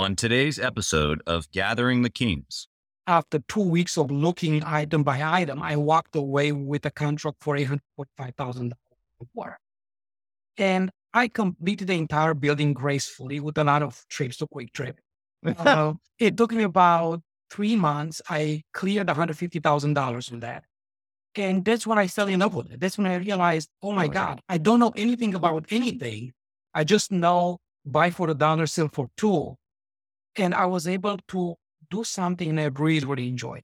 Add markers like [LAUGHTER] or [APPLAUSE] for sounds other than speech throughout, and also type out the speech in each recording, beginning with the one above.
On today's episode of Gathering the Kings, after two weeks of looking item by item, I walked away with a contract for $845,000 work. And I completed the entire building gracefully with a lot of trips to QuikTrip. [LAUGHS] uh, it took me about three months. I cleared $150,000 with that. And that's when I fell in love with it. That's when I realized, oh my God, I don't know anything about anything. I just know buy for the dollar, sell for two. And I was able to do something I really, really enjoyed.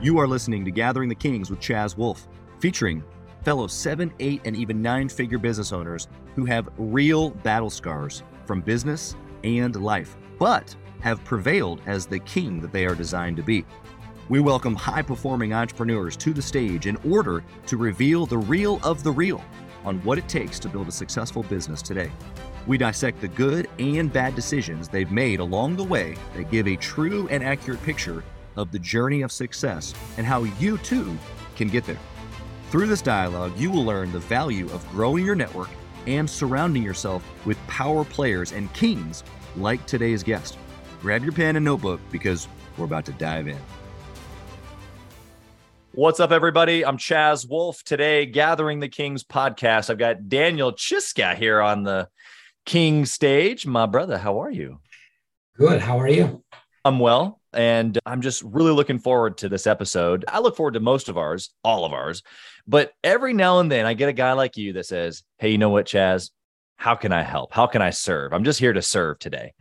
You are listening to Gathering the Kings with Chaz Wolfe, featuring fellow seven, eight, and even nine figure business owners who have real battle scars from business and life, but have prevailed as the king that they are designed to be. We welcome high performing entrepreneurs to the stage in order to reveal the real of the real on what it takes to build a successful business today. We dissect the good and bad decisions they've made along the way that give a true and accurate picture of the journey of success and how you too can get there. Through this dialogue, you will learn the value of growing your network and surrounding yourself with power players and kings like today's guest. Grab your pen and notebook because we're about to dive in. What's up, everybody? I'm Chaz Wolfe. Today, Gathering the Kings podcast. I've got Daniel Chisca here on the King stage. My brother, how are you? Good. How are you? I'm well. And I'm just really looking forward to this episode. I look forward to most of ours, all of ours. But every now and then I get a guy like you that says, Hey, you know what, Chaz? How can I help? How can I serve? I'm just here to serve today.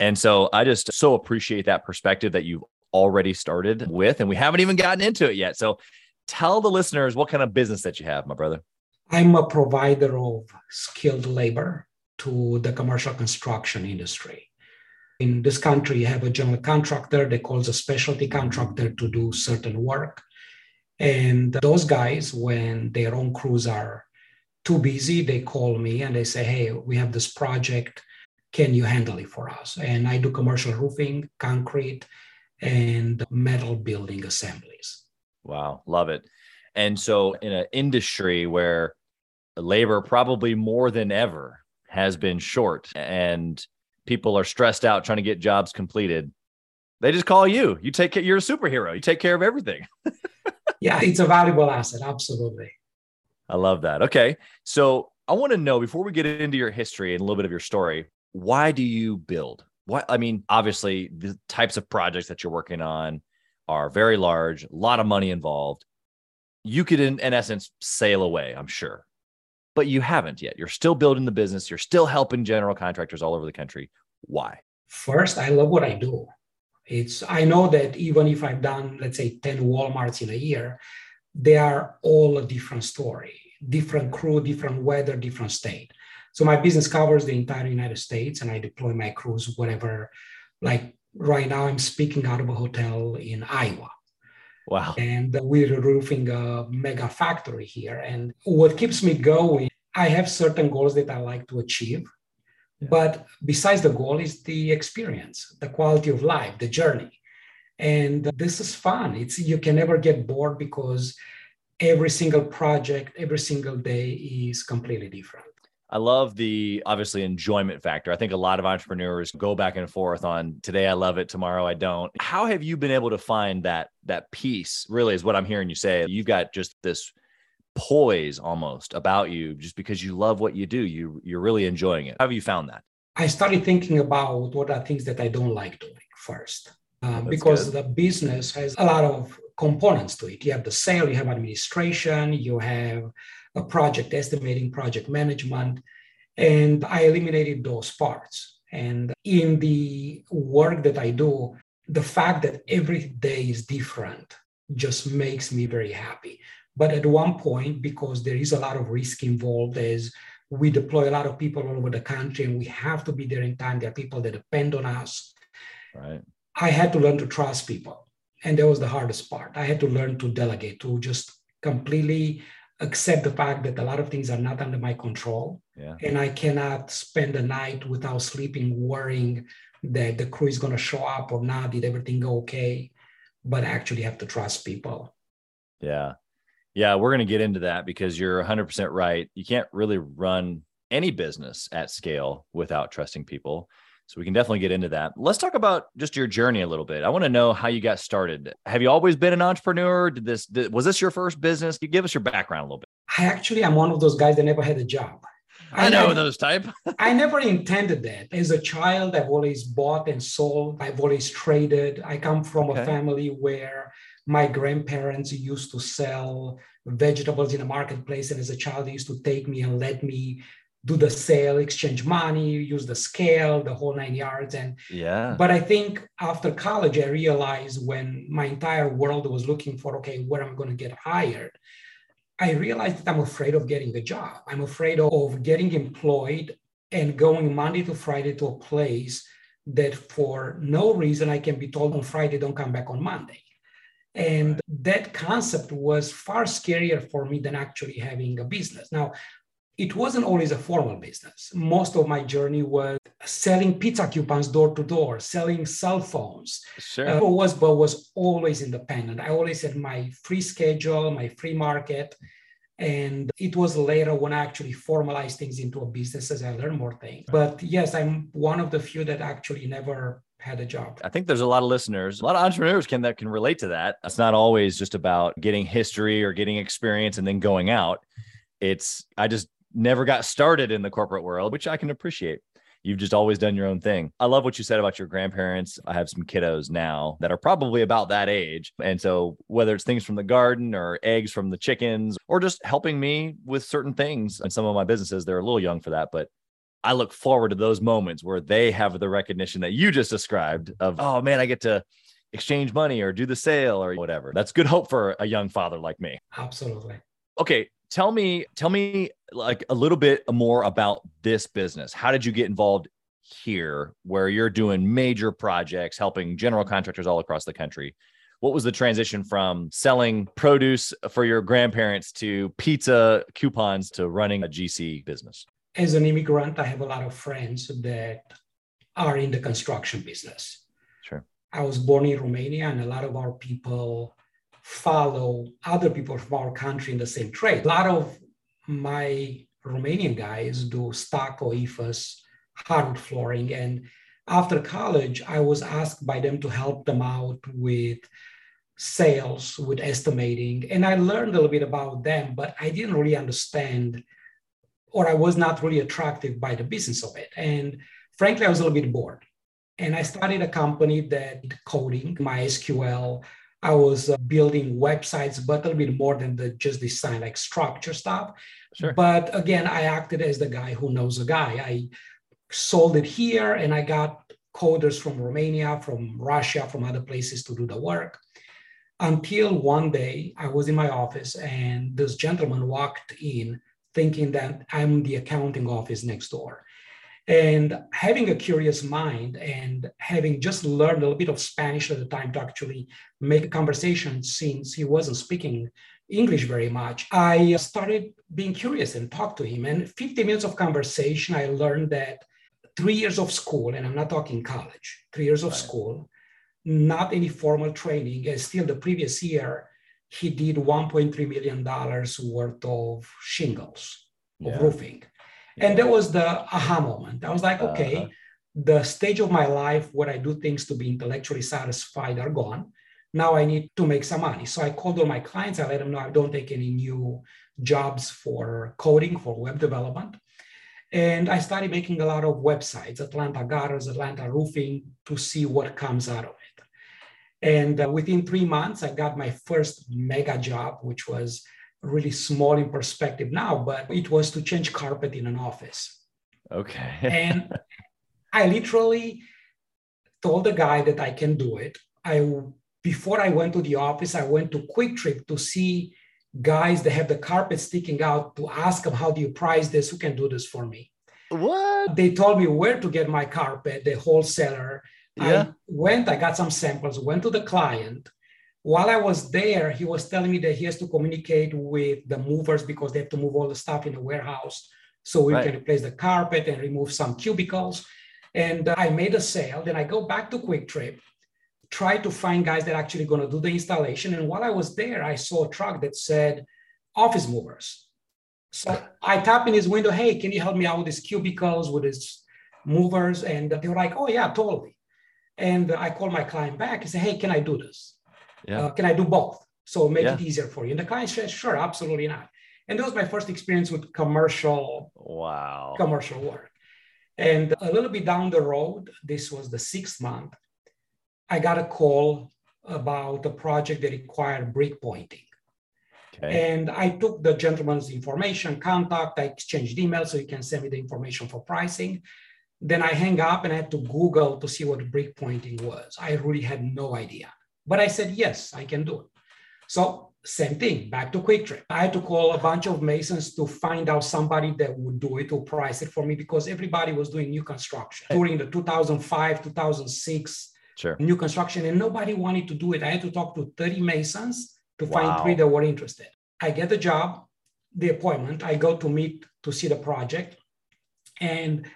And so I just so appreciate that perspective that you've already started with. And we haven't even gotten into it yet. So tell the listeners what kind of business that you have, my brother. I'm a provider of skilled labor to the commercial construction industry. In this country, you have a general contractor that calls a specialty contractor to do certain work. And those guys, when their own crews are too busy, they call me and they say, Hey, we have this project. Can you handle it for us? And I do commercial roofing, concrete, and metal building assemblies. Wow, love it. And so, in an industry where labor probably more than ever has been short and people are stressed out trying to get jobs completed, they just call you. You take care, you're a superhero. You take care of everything. [LAUGHS] yeah, it's a valuable asset. Absolutely. I love that. Okay. So I want to know before we get into your history and a little bit of your story, why do you build? What I mean, obviously, the types of projects that you're working on are very large, a lot of money involved. You could, in, in essence, sail away, I'm sure but you haven't yet. You're still building the business. You're still helping general contractors all over the country. Why? First, I love what I do. It's I know that even if I've done, let's say, 10 Walmarts in a year, they are all a different story, different crew, different weather, different state. So my business covers the entire United States and I deploy my crews whatever. Like right now, I'm speaking out of a hotel in Iowa. Wow. And we're roofing a mega factory here. And what keeps me going, I have certain goals that I like to achieve. Yeah. But besides the goal is the experience, the quality of life, the journey. And this is fun. It's you can never get bored because every single project, every single day is completely different. I love the obviously enjoyment factor. I think a lot of entrepreneurs go back and forth on today I love it, tomorrow I don't. How have you been able to find that that peace? Really is what I'm hearing you say. You've got just this poise almost about you just because you love what you do. You you're really enjoying it. How have you found that? I started thinking about what are things that I don't like doing first. Um, because good. the business has a lot of components to it. You have the sale, you have administration, you have project estimating, project management, and I eliminated those parts. And in the work that I do, the fact that every day is different just makes me very happy. But at one point, because there is a lot of risk involved, as we deploy a lot of people all over the country and we have to be there in time, there are people that depend on us. Right. I had to learn to trust people. And that was the hardest part. I had to learn to delegate, to just completely accept the fact that a lot of things are not under my control. Yeah. And I cannot spend the night without sleeping, worrying that the crew is going to show up or not. Did everything go okay? But actually have to trust people. Yeah. Yeah. We're going to get into that because you're 100% right. You can't really run any business at scale without trusting people. So we can definitely get into that. Let's talk about just your journey a little bit. I want to know how you got started. Have you always been an entrepreneur? Did this did, was this your first business? You give us your background a little bit. I actually am one of those guys that never had a job. I, know I, those type. [LAUGHS] I never intended that. As a child, I've always bought and sold. I've always traded. I come from okay. a family where my grandparents used to sell vegetables in a marketplace. And as a child, they used to take me and let me do the sale, exchange money, use the scale, the whole nine yards. And yeah. But I think after college, I realized when my entire world was looking for, okay, where am I going to get hired? I realized that I'm afraid of getting a job. I'm afraid of getting employed and going Monday to Friday to a place that for no reason I can be told on Friday, don't come back on Monday. And that concept was far scarier for me than actually having a business. Now, it wasn't always a formal business. Most of my journey was selling pizza coupons door to door, selling cell phones. Sure. Uh, was but was always independent. I always had my free schedule, my free market. And it was later when I actually formalized things into a business as I learned more things. But yes, I'm one of the few that actually never had a job. I think there's a lot of listeners, a lot of entrepreneurs can that can relate to that. It's not always just about getting history or getting experience and then going out. It's I just never got started in the corporate world, which I can appreciate. You've just always done your own thing. I love what you said about your grandparents. I have some kiddos now that are probably about that age. And so, whether it's things from the garden or eggs from the chickens or just helping me with certain things and some of my businesses, they're a little young for that. But I look forward to those moments where they have the recognition that you just described of, oh man, I get to exchange money or do the sale or whatever. That's good hope for a young father like me. Absolutely. Okay, tell me tell me like a little bit more about this business. How did you get involved here where you're doing major projects helping general contractors all across the country? What was the transition from selling produce for your grandparents to pizza coupons to running a gc business? As an immigrant i have a lot of friends that are in the construction business. Sure. I was born in romania and a lot of our people follow other people from our country in the same trade. A lot of my Romanian guys do stucco, EIFS, hardwood flooring. And after college, I was asked by them to help them out with sales, with estimating. And I learned a little bit about them, but I didn't really understand or I was not really attracted by the business of it. And frankly, I was a little bit bored. And I started a company that coding, MySQL, I was uh, building websites, but a little bit more than the just design, like structure stuff. Sure. But again, I acted as the guy who knows a guy. I sold it here and I got coders from Romania, from Russia, from other places to do the work. Until one day I was in my office and this gentleman walked in thinking that I'm the accounting office next door. And having a curious mind and having just learned a little bit of Spanish at the time to actually make a conversation since he wasn't speaking English very much, I started being curious and talked to him. And 50 minutes of conversation, I learned that three years of school, and I'm not talking college, three years of right. school, not any formal training, and still the previous year, he did $1.3 million worth of shingles, yeah. of roofing. And that was the aha moment. I was like, okay, uh-huh. the stage of my life where I do things to be intellectually satisfied are gone. Now I need to make some money. So I called all my clients. I let them know I don't take any new jobs for coding, for web development. And I started making a lot of websites, Atlanta Gutters, Atlanta Roofing, to see what comes out of it. And uh, within three months, I got my first mega job, which was really small in perspective now, but it was to change carpet in an office. Okay. and [LAUGHS] I literally told the guy that I can do it. I before I went to the office, I went to QuikTrip to see guys that have the carpet sticking out to ask them how do you price this? Who can do this for me? What? They told me where to get my carpet, the wholesaler. Yeah. I went, I got some samples, went to the client, while I was there, he was telling me that he has to communicate with the movers because they have to move all the stuff in the warehouse so we right. can replace the carpet and remove some cubicles. And uh, I made a sale. Then I go back to QuikTrip, try to find guys that are actually going to do the installation. And while I was there, I saw a truck that said office movers. So I tap in his window, hey, can you help me out with these cubicles, with these movers. And they were like, oh, yeah, totally. And I called my client back and said, hey, can I do this? Yeah. Uh, can I do both? So make yeah. it easier for you. And the client said, sure, absolutely not. And that was my first experience with commercial wow commercial work. And a little bit down the road, this was the sixth month, I got a call about a project that required brick pointing. Okay. And I took the gentleman's information, contact, I exchanged emails so he can send me the information for pricing. Then I hang up and I had to Google to see what brick pointing was. I really had no idea. But I said, yes, I can do it. So same thing, back to QuikTrip. I had to call a bunch of masons to find out somebody that would do it, or price it for me, because everybody was doing new construction during the 2005, 2006 sure. new construction, and nobody wanted to do it. I had to talk to 30 masons to wow. find three that were interested. I get the job, the appointment. I go to meet to see the project, and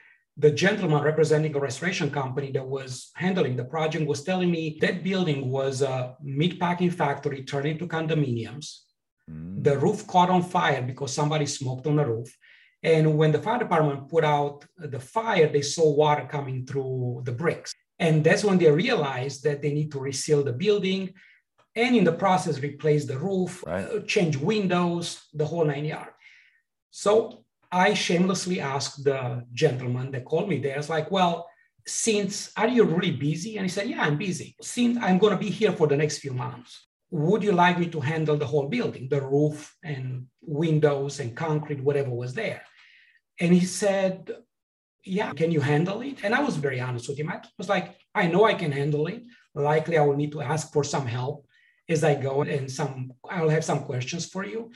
the gentleman representing a restoration company that was handling the project was telling me that building was a meat packing factory turned into condominiums. Mm. The roof caught on fire because somebody smoked on the roof. And when the fire department put out the fire, they saw water coming through the bricks. And that's when they realized that they need to reseal the building and in the process replace the roof, right. change windows, the whole nine yards. So I shamelessly asked the gentleman that called me there, I was like, well, since are you really busy? And he said, yeah, I'm busy. Since I'm going to be here for the next few months, would you like me to handle the whole building, the roof and windows and concrete, whatever was there? And he said, yeah, can you handle it? And I was very honest with him. I was like, I know I can handle it. Likely I will need to ask for some help as I go and some, I'll have some questions for you.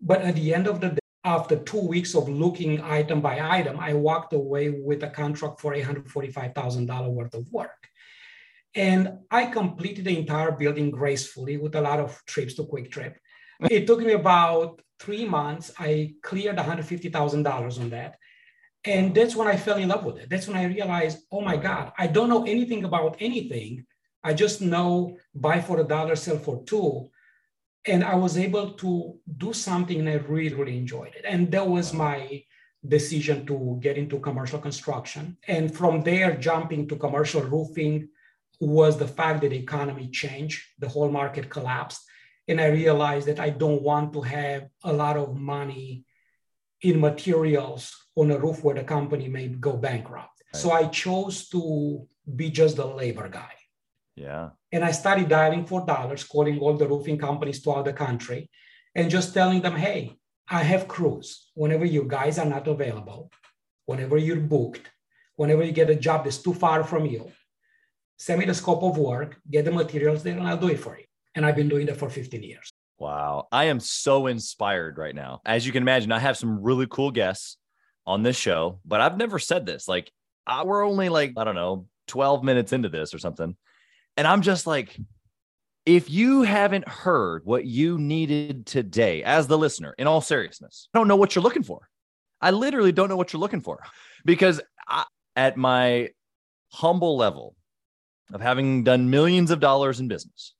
But at the end of the day, after two weeks of looking item by item, I walked away with a contract for $845,000 worth of work. And I completed the entire building gracefully with a lot of trips to QuikTrip. It took me about three months. I cleared $150,000 on that. And that's when I fell in love with it. That's when I realized, oh my God, I don't know anything about anything. I just know buy for a dollar, sell for two and I was able to do something and I really, really enjoyed it. And that was my decision to get into commercial construction. And from there, jumping to commercial roofing was the fact that the economy changed, the whole market collapsed. And I realized that I don't want to have a lot of money in materials on a roof where the company may go bankrupt. Right. So I chose to be just a labor guy. Yeah. And I started dialing for dollars, calling all the roofing companies throughout the country and just telling them, hey, I have crews. Whenever you guys are not available, whenever you're booked, whenever you get a job that's too far from you, send me the scope of work, get the materials there, and I'll do it for you. And I've been doing that for 15 years. Wow. I am so inspired right now. As you can imagine, I have some really cool guests on this show, but I've never said this. Like, I, we're only like, I don't know, 12 minutes into this or something. And I'm just like, if you haven't heard what you needed today as the listener, in all seriousness, I don't know what you're looking for. I literally don't know what you're looking for because I, at my humble level of having done millions of dollars in business,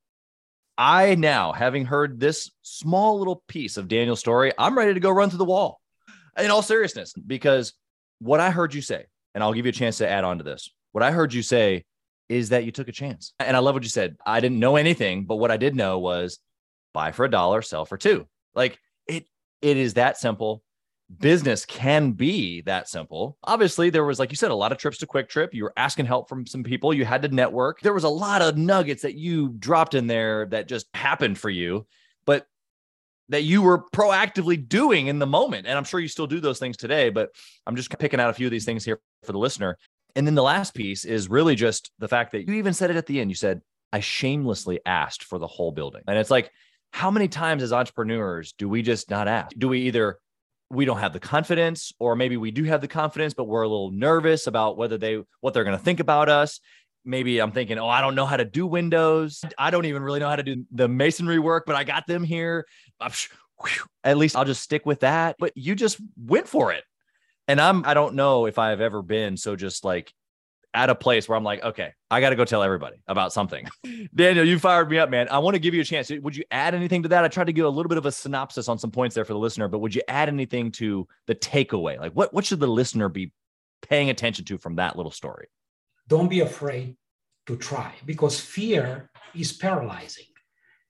I now, having heard this small little piece of Daniel's story, I'm ready to go run through the wall in all seriousness because what I heard you say, and I'll give you a chance to add on to this. What I heard you say is that you took a chance. And I love what you said. I didn't know anything, but what I did know was buy for a dollar, sell for two. Like it, it is that simple. Business can be that simple. Obviously, there was, like you said, a lot of trips to QuikTrip. You were asking help from some people. You had to network. There was a lot of nuggets that you dropped in there that just happened for you, but that you were proactively doing in the moment. And I'm sure you still do those things today, but I'm just picking out a few of these things here for the listener. And then the last piece is really just the fact that you even said it at the end. You said, I shamelessly asked for the whole building. And it's like, how many times as entrepreneurs do we just not ask? Do we either we don't have the confidence or maybe we do have the confidence but we're a little nervous about whether they what they're going to think about us maybe i'm thinking oh i don't know how to do windows i don't even really know how to do the masonry work but i got them here at least i'll just stick with that but you just went for it and I'm I don't know if I've ever been so just like at a place where I'm like, okay, I got to go tell everybody about something. [LAUGHS] Daniel, you fired me up, man. I want to give you a chance. Would you add anything to that? I tried to give a little bit of a synopsis on some points there for the listener, but would you add anything to the takeaway? Like what what should the listener be paying attention to from that little story? Don't be afraid to try because fear is paralyzing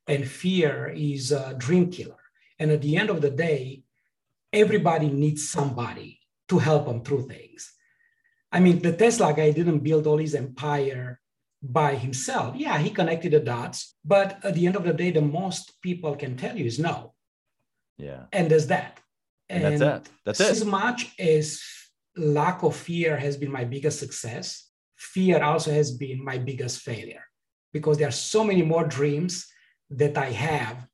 and fear is a dream killer. And at the end of the day, everybody needs somebody to help them through things. I mean, the Tesla guy didn't build all his empire by himself. Yeah, he connected the dots, but at the end of the day, the most people can tell you is no. Yeah. And there's that. And, and that's it. That's it. As much as lack of fear has been my biggest success, fear also has been my biggest failure because there are so many more dreams that I have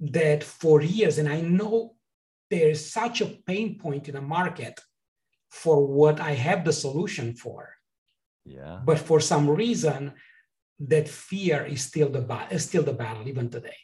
that for years, and I know there's such a pain point in the market for what I have the solution for. Yeah. But for some reason, that fear is still the ba- is still the battle even today.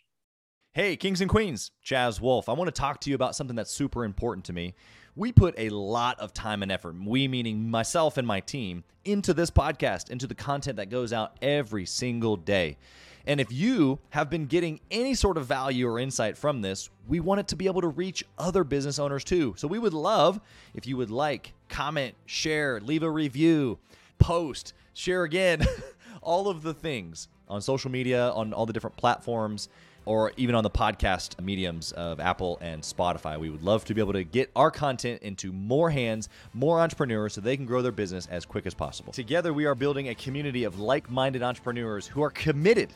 Hey, kings and queens, Chaz Wolfe. I want to talk to you about something that's super important to me. We put a lot of time and effort, we meaning myself and my team, into this podcast, into the content that goes out every single day. And if you have been getting any sort of value or insight from this, we want it to be able to reach other business owners too. So we would love if you would like, comment, share, leave a review, post, share again, [LAUGHS] all of the things on social media, on all the different platforms, or even on the podcast mediums of Apple and Spotify. We would love to be able to get our content into more hands, more entrepreneurs, so they can grow their business as quick as possible. Together, we are building a community of like minded entrepreneurs who are committed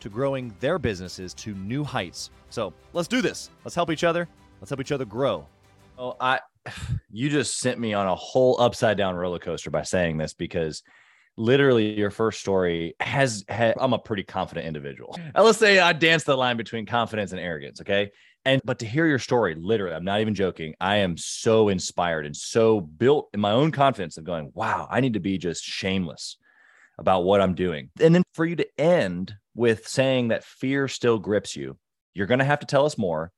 to growing their businesses to new heights. So let's do this. Let's help each other. Let's help each other grow. Oh, I, [SIGHS] you just sent me on a whole upside down roller coaster by saying this because literally your first story has, has I'm a pretty confident individual. Now, let's say I dance the line between confidence and arrogance. Okay. And, but to hear your story, literally, I'm not even joking. I am so inspired and so built in my own confidence of going, wow, I need to be just shameless about what I'm doing. And then for you to end with saying that fear still grips you, you're going to have to tell us more.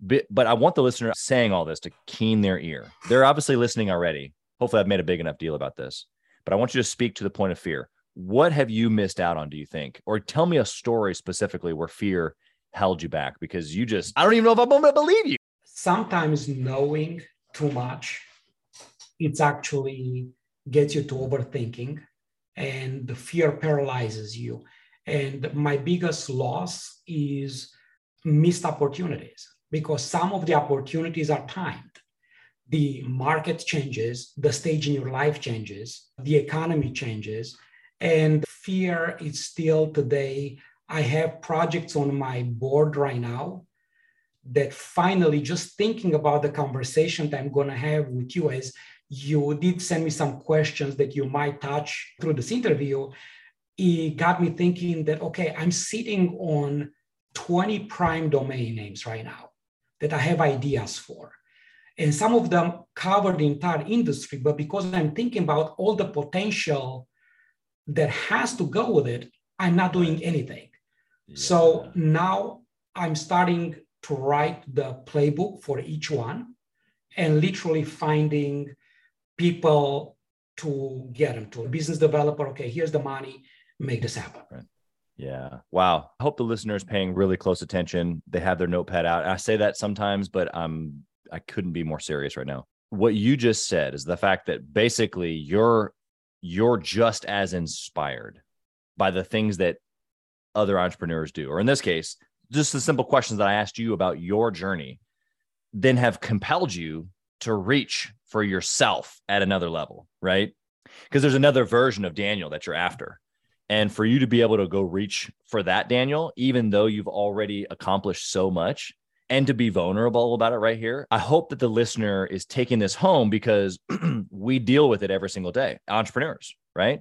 But, I want the listener saying all this to keen their ear. They're obviously listening already. Hopefully, I've made a big enough deal about this. But I want you to speak to the point of fear. What have you missed out on, do you think? Or tell me a story specifically where fear held you back because you just, I don't even know if I'm going to believe you. Sometimes knowing too much, it's actually gets you to overthinking and the fear paralyzes you. And my biggest loss is missed opportunities because some of the opportunities are timed. The market changes, the stage in your life changes, the economy changes, and fear is still today. I have projects on my board right now that finally just thinking about the conversation that I'm going to have with you as you did send me some questions that you might touch through this interview. It got me thinking that, okay, I'm sitting on 20 prime domain names right now that I have ideas for. And some of them cover the entire industry, but because I'm thinking about all the potential that has to go with it, I'm not doing anything. Yeah. So now I'm starting to write the playbook for each one and literally finding people to get them to a business developer. Okay, here's the money, make this happen. Right. Yeah. Wow. I hope the listeners paying really close attention. They have their notepad out. I say that sometimes, but I'm I couldn't be more serious right now. What you just said is the fact that basically you're you're just as inspired by the things that other entrepreneurs do. Or in this case, just the simple questions that I asked you about your journey then have compelled you to reach for yourself at another level, right? Because there's another version of Daniel that you're after. And for you to be able to go reach for that, Daniel, even though you've already accomplished so much, and to be vulnerable about it right here, I hope that the listener is taking this home because [CLEARS THROAT] we deal with it every single day. Entrepreneurs, right?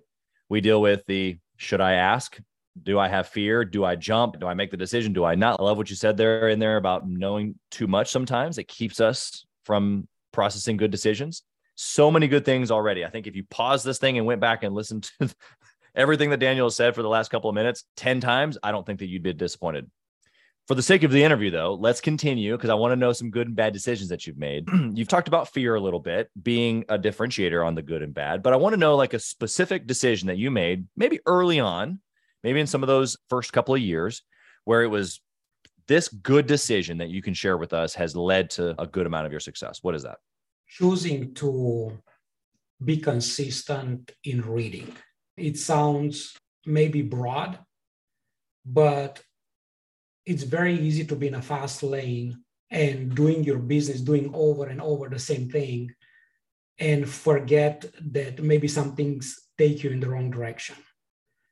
We deal with the should I ask? Do I have fear? Do I jump? Do I make the decision? Do I not? I love what you said there in there about knowing too much sometimes. It keeps us from processing good decisions. So many good things already. I think if you pause this thing and went back and listened [LAUGHS] to everything that Daniel has said for the last couple of minutes 10 times, I don't think that you'd be disappointed. For the sake of the interview, though, let's continue because I want to know some good and bad decisions that you've made. [CLEARS THROAT] you've talked about fear a little bit being a differentiator on the good and bad, but I want to know like a specific decision that you made, maybe early on, maybe in some of those first couple of years, where it was this good decision that you can share with us has led to a good amount of your success. What is that? Choosing to be consistent in reading. It sounds maybe broad, but it's very easy to be in a fast lane and doing your business, doing over and over the same thing, and forget that maybe some things take you in the wrong direction.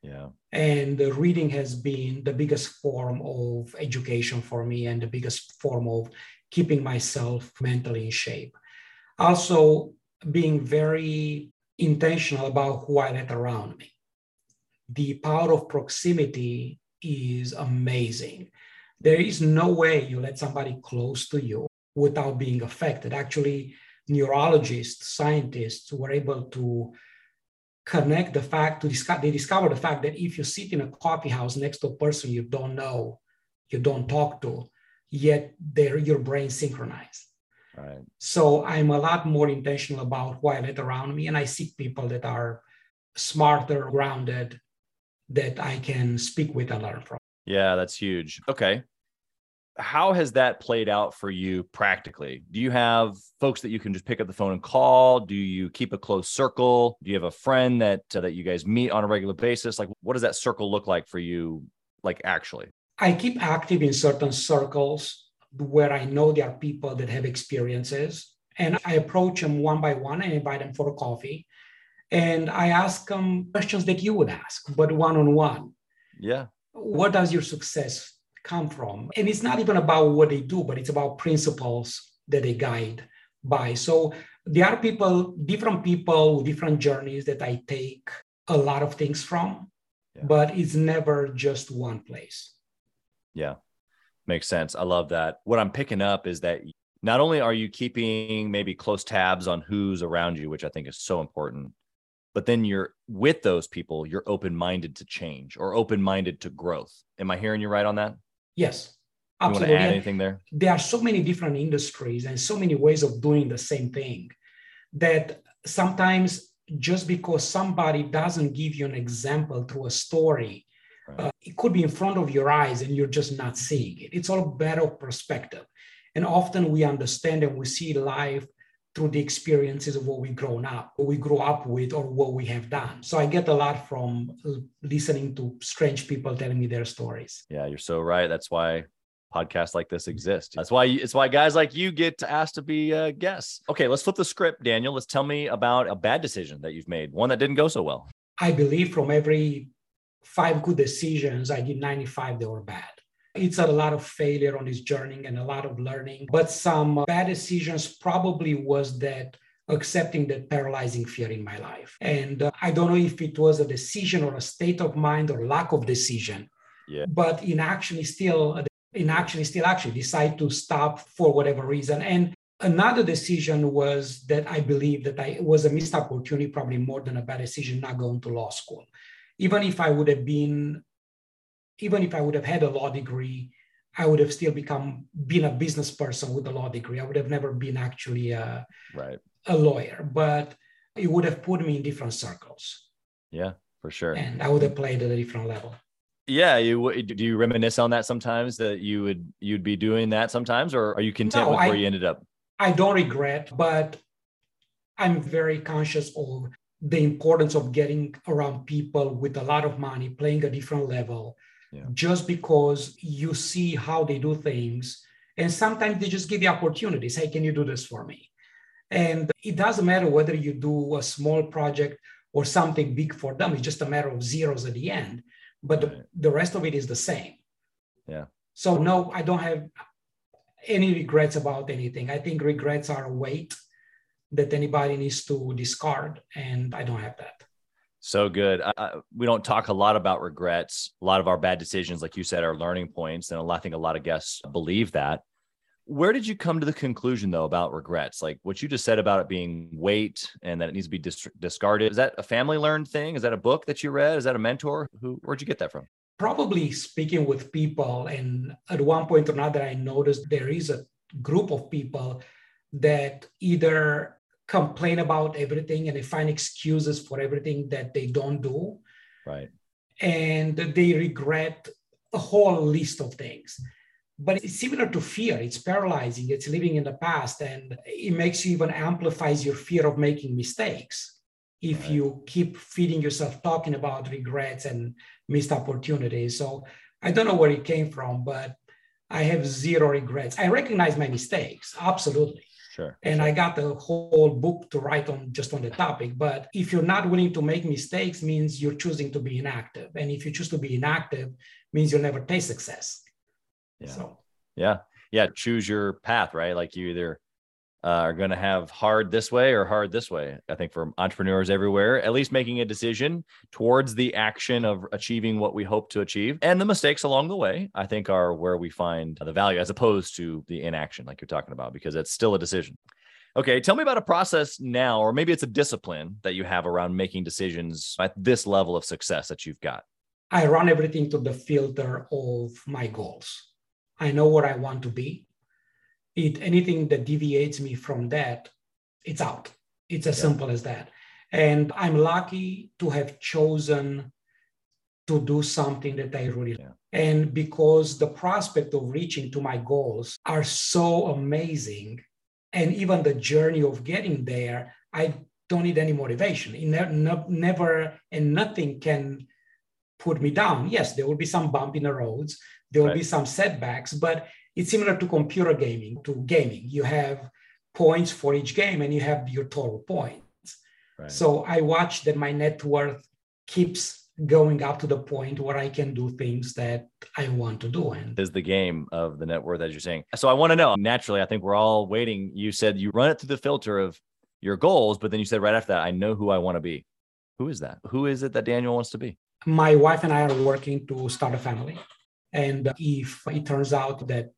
Yeah. And the reading has been the biggest form of education for me and the biggest form of keeping myself mentally in shape. Also, being very intentional about who I let around me. The power of proximity is amazing. There is no way you let somebody close to you without being affected. Actually, neurologists, scientists were able to connect the fact to discover they discover the fact that if you sit in a coffee house next to a person you don't know, you don't talk to, yet their your brain synchronized. Right. So I'm a lot more intentional about who I let around me, and I seek people that are smarter, grounded, that I can speak with and learn from. Yeah, that's huge. Okay. How has that played out for you practically? Do you have folks that you can just pick up the phone and call? Do you keep a close circle? Do you have a friend that uh, that you guys meet on a regular basis? Like what does that circle look like for you like actually? I keep active in certain circles where I know there are people that have experiences. And I approach them one by one and invite them for a coffee. And I ask them questions that you would ask, but one on one. Yeah. What does your success come from? And it's not even about what they do, but it's about principles that they guide by. So there are people, different people, with different journeys that I take a lot of things from, yeah. but it's never just one place. Yeah. Makes sense. I love that. What I'm picking up is that not only are you keeping maybe close tabs on who's around you, which I think is so important, but then you're with those people, you're open minded to change or open minded to growth. Am I hearing you right on that? Yes. Absolutely. You want to add anything there? There are so many different industries and so many ways of doing the same thing that sometimes just because somebody doesn't give you an example through a story Right. Uh, it could be in front of your eyes and you're just not seeing it. It's all a matter of perspective. And often we understand and we see life through the experiences of what we've grown up, what we grew up with, or what we have done. So I get a lot from listening to strange people telling me their stories. Yeah, you're so right. That's why podcasts like this exist. That's why it's why guys like you get asked to be uh, guests. Okay, let's flip the script, Daniel. Let's tell me about a bad decision that you've made, one that didn't go so well. I believe from every five good decisions, I did 95 that were bad. It's a lot of failure on this journey and a lot of learning. But some bad decisions probably was that accepting that paralyzing fear in my life. And uh, I don't know if it was a decision or a state of mind or lack of decision. Yeah. But in actually still in actually still actually decide to stop for whatever reason. And another decision was that I believe that I was a missed opportunity, probably more than a bad decision, not going to law school even if I would have been, even if I would have had a law degree, I would have still become been a business person with a law degree. I would have never been actually a, right. a lawyer, but it would have put me in different circles. Yeah, for sure. And I would have played at a different level. Yeah, you do you reminisce on that sometimes that you would you'd be doing that sometimes, or are you content no, with where I, you ended up? I don't regret, but I'm very conscious of the importance of getting around people with a lot of money playing a different level yeah. just because you see how they do things. And sometimes they just give you opportunities. Hey can you do this for me? And it doesn't matter whether you do a small project or something big for them. It's just a matter of zeros at the end. But right. the, the rest of it is the same. Yeah. So no i don't have any regrets about anything. I think regrets are a weight that anybody needs to discard. And I don't have that. So good. I, we don't talk a lot about regrets. A lot of our bad decisions, like you said, are learning points. And I think a lot of guests believe that. Where did you come to the conclusion, though, about regrets? Like what you just said about it being weight and that it needs to be dis- discarded. Is that a family learned thing? Is that a book that you read? Is that a mentor? Who, where'd you get that from? Probably speaking with people. And at one point or another, I noticed there is a group of people that either complain about everything and they find excuses for everything that they don't do. Right. And they regret a whole list of things. But it's similar to fear. It's paralyzing. It's living in the past, and it makes you even amplifies your fear of making mistakes. if right. you keep feeding yourself talking about regrets and missed opportunities. So I don't know where it came from, but I have zero regrets. I recognize my mistakes, absolutely. Sure. And. I got the whole book to write on just on the topic. But if you're not willing to make mistakes, means you're choosing to be inactive. And if you choose to be inactive, means you'll never taste success. Yeah. So yeah. Yeah. Choose your path, right? Like you either uh, are going to have hard this way or hard this way. I think for entrepreneurs everywhere, at least making a decision towards the action of achieving what we hope to achieve. And the mistakes along the way, I think, are where we find the value as opposed to the inaction, like you're talking about, because it's still a decision. Okay, tell me about a process now, or maybe it's a discipline that you have around making decisions at this level of success that you've got. I run everything to the filter of my goals. I know where I want to be it anything that deviates me from that it's out it's as yeah. simple as that and i'm lucky to have chosen to do something that i really yeah. and because the prospect of reaching to my goals are so amazing and even the journey of getting there i don't need any motivation it ne- never and nothing can put me down yes there will be some bump in the roads there will right. be some setbacks but it's similar to computer gaming, to gaming. You have points for each game and you have your total points. Right. So I watch that my net worth keeps going up to the point where I can do things that I want to do. And is the game of the net worth, as you're saying. So I want to know naturally, I think we're all waiting. You said you run it through the filter of your goals, but then you said right after that, I know who I want to be. Who is that? Who is it that Daniel wants to be? My wife and I are working to start a family. And if it turns out that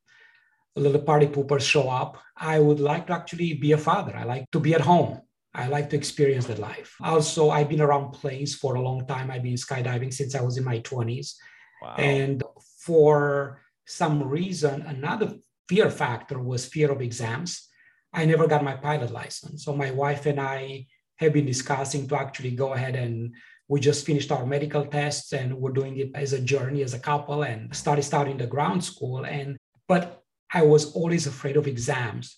little party poopers show up. I would like to actually be a father. I like to be at home. I like to experience that life. Also, I've been around planes for a long time. I've been skydiving since I was in my 20s. Wow. And for some reason, another fear factor was fear of exams. I never got my pilot license. So my wife and I have been discussing to actually go ahead and we just finished our medical tests and we're doing it as a journey as a couple and started starting the ground school. And but I was always afraid of exams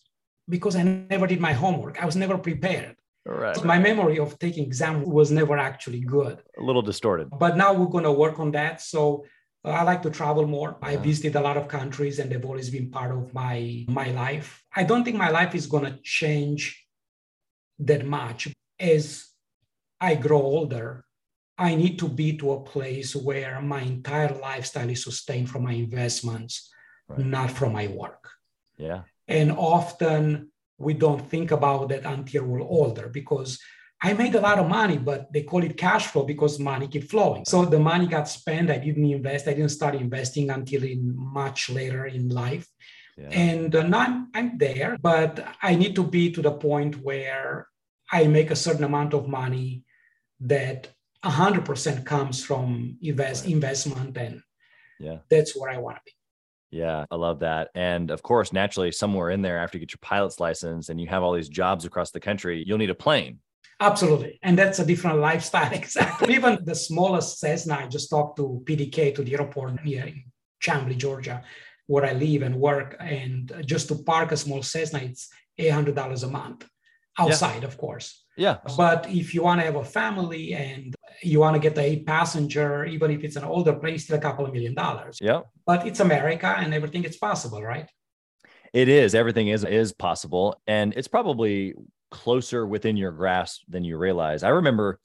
because I never did my homework. I was never prepared. Right. So my memory of taking exam was never actually good. A little distorted. But now we're going to work on that. So uh, I like to travel more. I visited a lot of countries and they've always been part of my my life. I don't think my life is going to change that much as I grow older. I need to be to a place where my entire lifestyle is sustained from my investments right. not from my work. Yeah. And often we don't think about that until we're older because I made a lot of money, but they call it cash flow because money keep flowing. So the money got spent. I didn't invest. I didn't start investing until in much later in life. Yeah. And uh, now I'm, I'm there, but I need to be to the point where I make a certain amount of money that 100% comes from invest, right. investment. And yeah, that's where I want to be. Yeah, I love that. And of course, naturally, somewhere in there, after you get your pilot's license and you have all these jobs across the country, you'll need a plane. Absolutely. And that's a different lifestyle. [LAUGHS] Exactly. Even the smallest Cessna, I just talked to PDK to the airport here in Chamblee, Georgia, where I live and work. And just to park a small Cessna, it's $800 a month outside, yeah. of course. Yeah. But if you want to have a family and you want to get a passenger, even if it's an older plane, still a couple of million dollars. Yeah. But it's America and everything is possible, right? It is. Everything is is possible. And it's probably closer within your grasp than you realize. I remember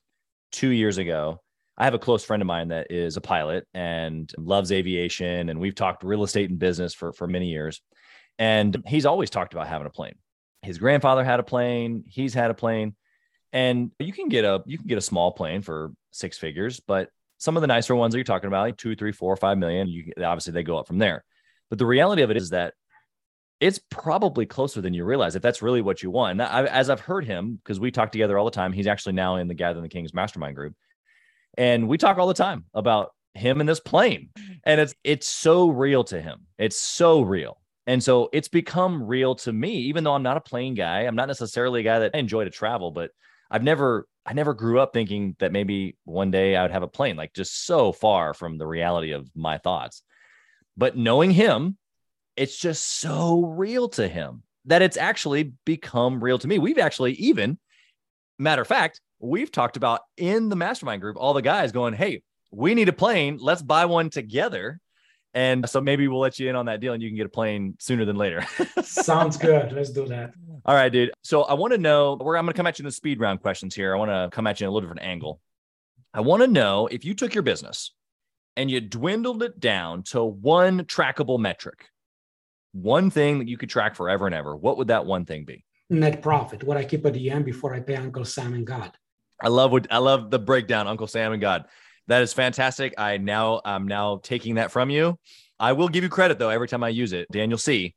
two years ago, I have a close friend of mine that is a pilot and loves aviation. And we've talked real estate and business for, for many years. And he's always talked about having a plane. His grandfather had a plane, he's had a plane and you can get a you can get a small plane for six figures but some of the nicer ones that you're talking about like two three four five million you obviously they go up from there but the reality of it is that it's probably closer than you realize if that's really what you want. And I, as I've heard him, because we talk together all the time, he's actually now in the Gathering the Kings mastermind group. And we talk all the time about him and this plane. Mm-hmm. And it's it's so real to him. It's so real. And so it's become real to me, even though I'm not a plane guy. I'm not necessarily a guy that I enjoy to travel, but I've never I never grew up thinking that maybe one day I would have a plane, like just so far from the reality of my thoughts. But knowing him, it's just so real to him that it's actually become real to me. We've actually even, matter of fact, we've talked about in the mastermind group, all the guys going, Hey, we need a plane. Let's buy one together. And so maybe we'll let you in on that deal and you can get a plane sooner than later. [LAUGHS] Sounds good. Let's do that. All right, dude. So I want to know where I'm going to come at you in the speed round questions here. I want to come at you in a little different angle. I want to know if you took your business and you dwindled it down to one trackable metric, one thing that you could track forever and ever, what would that one thing be? Net profit, what I keep at the end before I pay Uncle Sam and God. I love what I love the breakdown, Uncle Sam and God. That is fantastic. I now I'm now taking that from you. I will give you credit though every time I use it, Daniel C.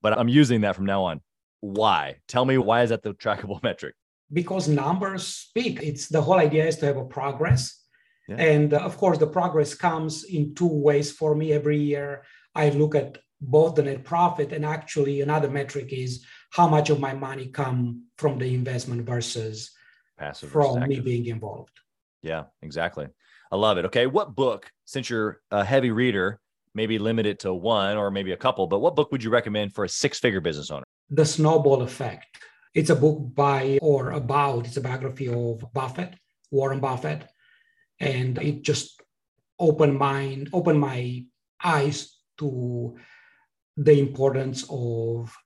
But I'm using that from now on. Why? Tell me why is that the [LAUGHS] trackable metric? Because numbers speak. It's the whole idea is to have a progress. Yeah. And uh, of course, the progress comes in two ways for me every year. I look at both the net profit and actually another metric is how much of my money come from the investment versus passive from versus me being involved. Yeah, exactly. I love it. Okay. What book, since you're a heavy reader, maybe limit it to one or maybe a couple, but what book would you recommend for a six figure business owner? The Snowball Effect. It's a book by or about, it's a biography of Buffett, Warren Buffett. And it just opened mind, opened my eyes to the importance of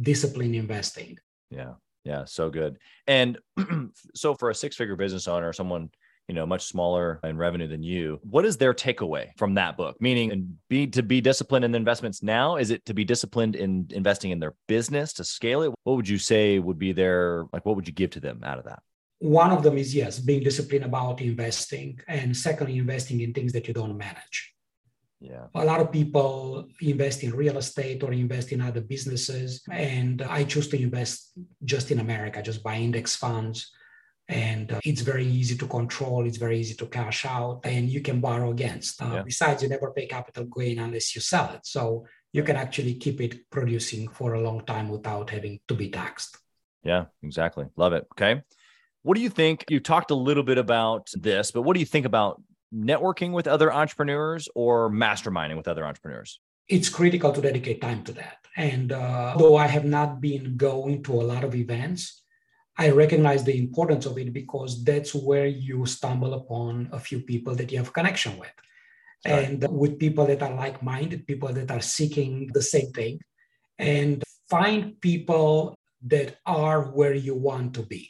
discipline investing. Yeah. Yeah. So good. And [CLEARS THROAT] so for a six figure business owner, someone you know much smaller in revenue than you. What is their takeaway from that book? Meaning and be to be disciplined in investments now is it to be disciplined in investing in their business to scale it? What would you say would be their like what would you give to them out of that? One of them is yes being disciplined about investing and secondly investing in things that you don't manage. Yeah. A lot of people invest in real estate or invest in other businesses. And I choose to invest just in America, just buy index funds and uh, it's very easy to control it's very easy to cash out and you can borrow against. Uh, yeah. besides you never pay capital gain unless you sell it. So you can actually keep it producing for a long time without having to be taxed. Yeah exactly. Love it. Okay. What do you think you talked a little bit about this but what do you think about networking with other entrepreneurs or masterminding with other entrepreneurs? It's critical to dedicate time to that. And uh, though i have not been going to a lot of events I recognize the importance of it because that's where you stumble upon a few people that you have connection with. Right. And with people that are like minded, people that are seeking the same thing, and find people that are where you want to be.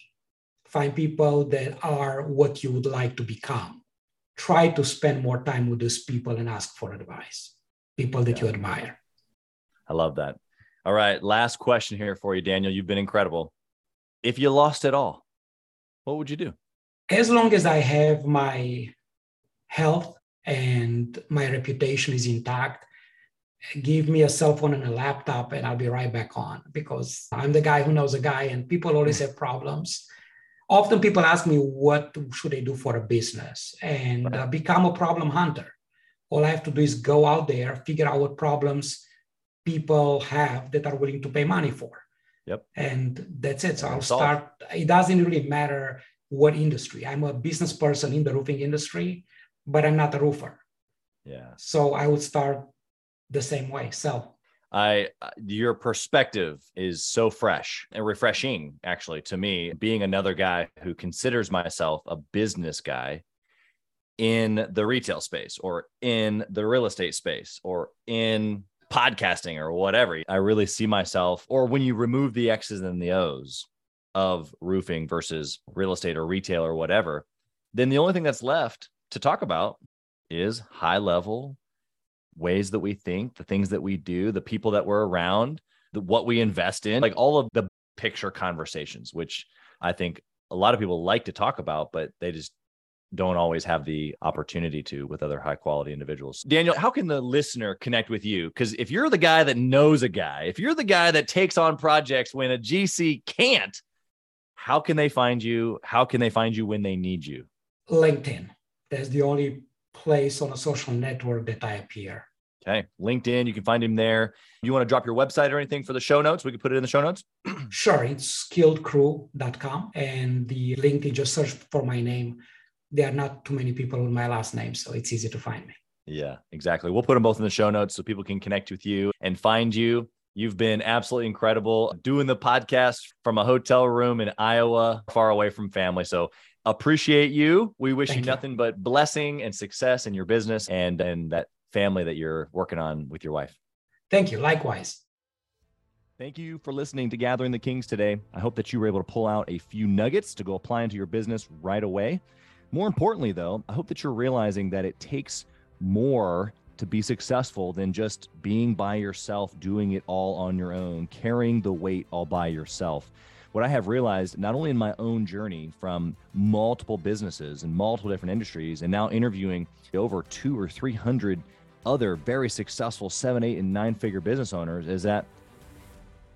Find people that are what you would like to become. Try to spend more time with those people and ask for advice, people that yeah. you admire. I love that. All right. Last question here for you, Daniel. You've been incredible if you lost it all, what would you do? As long as I have my health and my reputation is intact, give me a cell phone and a laptop and I'll be right back on because I'm the guy who knows a guy and people always have problems. Often people ask me, what should I do for a business? And uh, become a problem hunter. All I have to do is go out there, figure out what problems people have that are willing to pay money for. Yep. And that's it. So I'll start. It doesn't really matter what industry. I'm a business person in the roofing industry, but I'm not a roofer. Yeah. So I would start the same way. So I your perspective is so fresh and refreshing actually to me being another guy who considers myself a business guy in the retail space or in the real estate space or in podcasting or whatever. I really see myself, or when you remove the X's and the O's of roofing versus real estate or retail or whatever, then the only thing that's left to talk about is high level ways that we think, the things that we do, the people that we're around, the, what we invest in, like all of the picture conversations, which I think a lot of people like to talk about, but they just don't always have the opportunity to with other high quality individuals. Daniel, how can the listener connect with you? Because if you're the guy that knows a guy, if you're the guy that takes on projects when a GC can't, how can they find you? How can they find you when they need you? LinkedIn. That's the only place on a social network that I appear. Okay. LinkedIn, you can find him there. You want to drop your website or anything for the show notes? We can put it in the show notes. sure. It's skilledcrew.com. And the LinkedIn, just search for my name there are not too many people with my last name, so it's easy to find me. Yeah, exactly. We'll put them both in the show notes so people can connect with you and find you. You've been absolutely incredible doing the podcast from a hotel room in Iowa, far away from family. So appreciate you. We wish Thank you you. nothing but blessing and success in your business and and that family that you're working on with your wife. Thank you. Likewise. Thank you for listening to Gathering the Kings today. I hope that you were able to pull out a few nuggets to go apply into your business right away. More importantly, though, I hope that you're realizing that it takes more to be successful than just being by yourself, doing it all on your own, carrying the weight all by yourself. What I have realized, not only in my own journey from multiple businesses and multiple different industries, and now interviewing over two or 300 other very successful seven, eight, and nine figure business owners, is that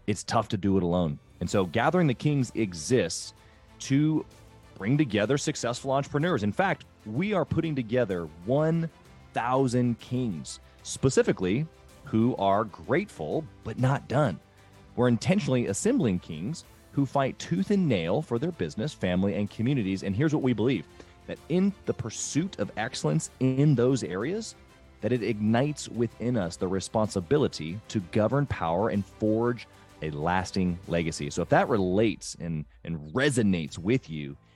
it's tough to do it alone. And so Gathering the Kings exists to bring together successful entrepreneurs. In fact, we are putting together 1,000 kings, specifically who are grateful but not done. We're intentionally assembling kings who fight tooth and nail for their business, family, and communities. And here's what we believe that in the pursuit of excellence in those areas, that it ignites within us the responsibility to govern power and forge a lasting legacy. So if that relates and, and resonates with you,